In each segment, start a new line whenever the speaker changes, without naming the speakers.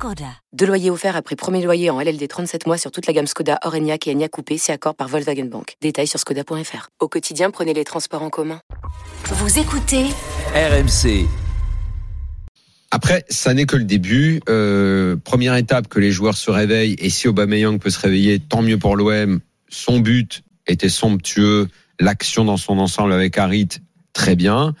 Skoda. Deux loyers offerts après premier loyer en LLD 37 mois sur toute la gamme Skoda, Orenia et Enya Coupé, c'est accord par Volkswagen Bank. Détails sur skoda.fr. Au quotidien, prenez les transports en commun.
Vous écoutez
RMC.
Après, ça n'est que le début. Euh, première étape que les joueurs se réveillent et si Aubameyang peut se réveiller, tant mieux pour l'OM. Son but était somptueux, l'action dans son ensemble avec Harit, très bien.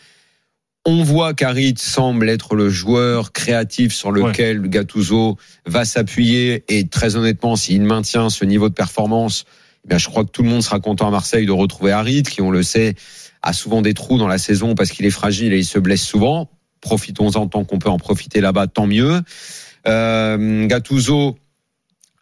On voit qu'Harit semble être le joueur créatif sur lequel Gattuso va s'appuyer et très honnêtement, s'il maintient ce niveau de performance, eh je crois que tout le monde sera content à Marseille de retrouver Harit, qui on le sait a souvent des trous dans la saison parce qu'il est fragile et il se blesse souvent. Profitons-en tant qu'on peut en profiter là-bas, tant mieux. Euh, Gattuso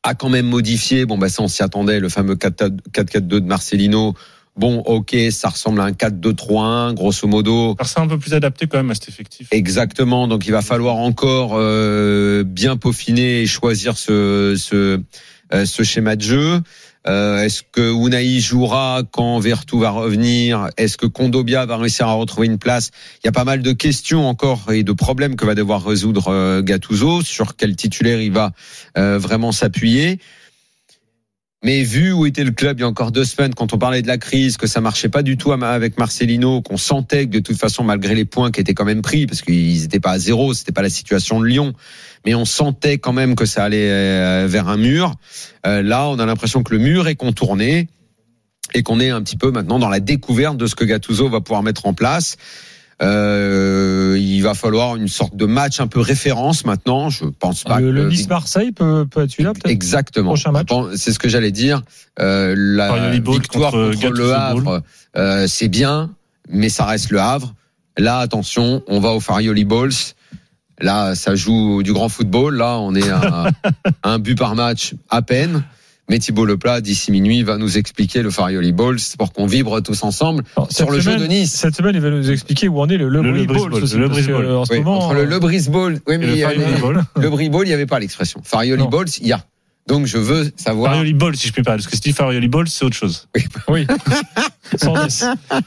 a quand même modifié, bon bah ça on s'y attendait, le fameux 4-4-2 de Marcelino. Bon, ok, ça ressemble à un 4-2-3-1, grosso modo.
c'est un peu plus adapté quand même à cet effectif.
Exactement, donc il va falloir encore euh, bien peaufiner et choisir ce, ce, euh, ce schéma de jeu. Euh, Est-ce que Unai jouera quand Vertu va revenir? Est-ce que Kondobia va réussir à retrouver une place? Il y a pas mal de questions encore et de problèmes que va devoir résoudre euh, Gattuso sur quel titulaire il va euh, vraiment s'appuyer? Mais vu où était le club il y a encore deux semaines, quand on parlait de la crise, que ça marchait pas du tout avec Marcelino, qu'on sentait que de toute façon, malgré les points qui étaient quand même pris, parce qu'ils n'étaient pas à zéro, c'était pas la situation de Lyon, mais on sentait quand même que ça allait euh, vers un mur. Euh, là, on a l'impression que le mur est contourné et qu'on est un petit peu maintenant dans la découverte de ce que Gattuso va pouvoir mettre en place. Euh, il va falloir une sorte de match un peu référence maintenant. Je pense pas.
Le, le Nice Marseille peut, peut être celui-là peut-être.
Exactement. C'est ce que j'allais dire. Euh, la victoire contre, contre le Havre, euh, c'est bien, mais ça reste le Havre. Là, attention, on va au Farioli Balls. Là, ça joue du grand football. Là, on est à un but par match à peine. Mais Thibault Leplat, d'ici minuit, va nous expliquer le Farioli Balls pour qu'on vibre tous ensemble sur le jeu de Nice.
Cette semaine, il va nous expliquer où en est le Le, le, Ball.
Le. En ce moment, entre le Le Brisball, oui, mais le, le Brisball, il n'y avait pas l'expression. Farioli Balls, il y a. Donc je veux savoir.
Farioli Ball, si je peux pas, parce que si tu dis Farioli Ball, c'est autre chose.
Oui.
oui. 110. Voilà.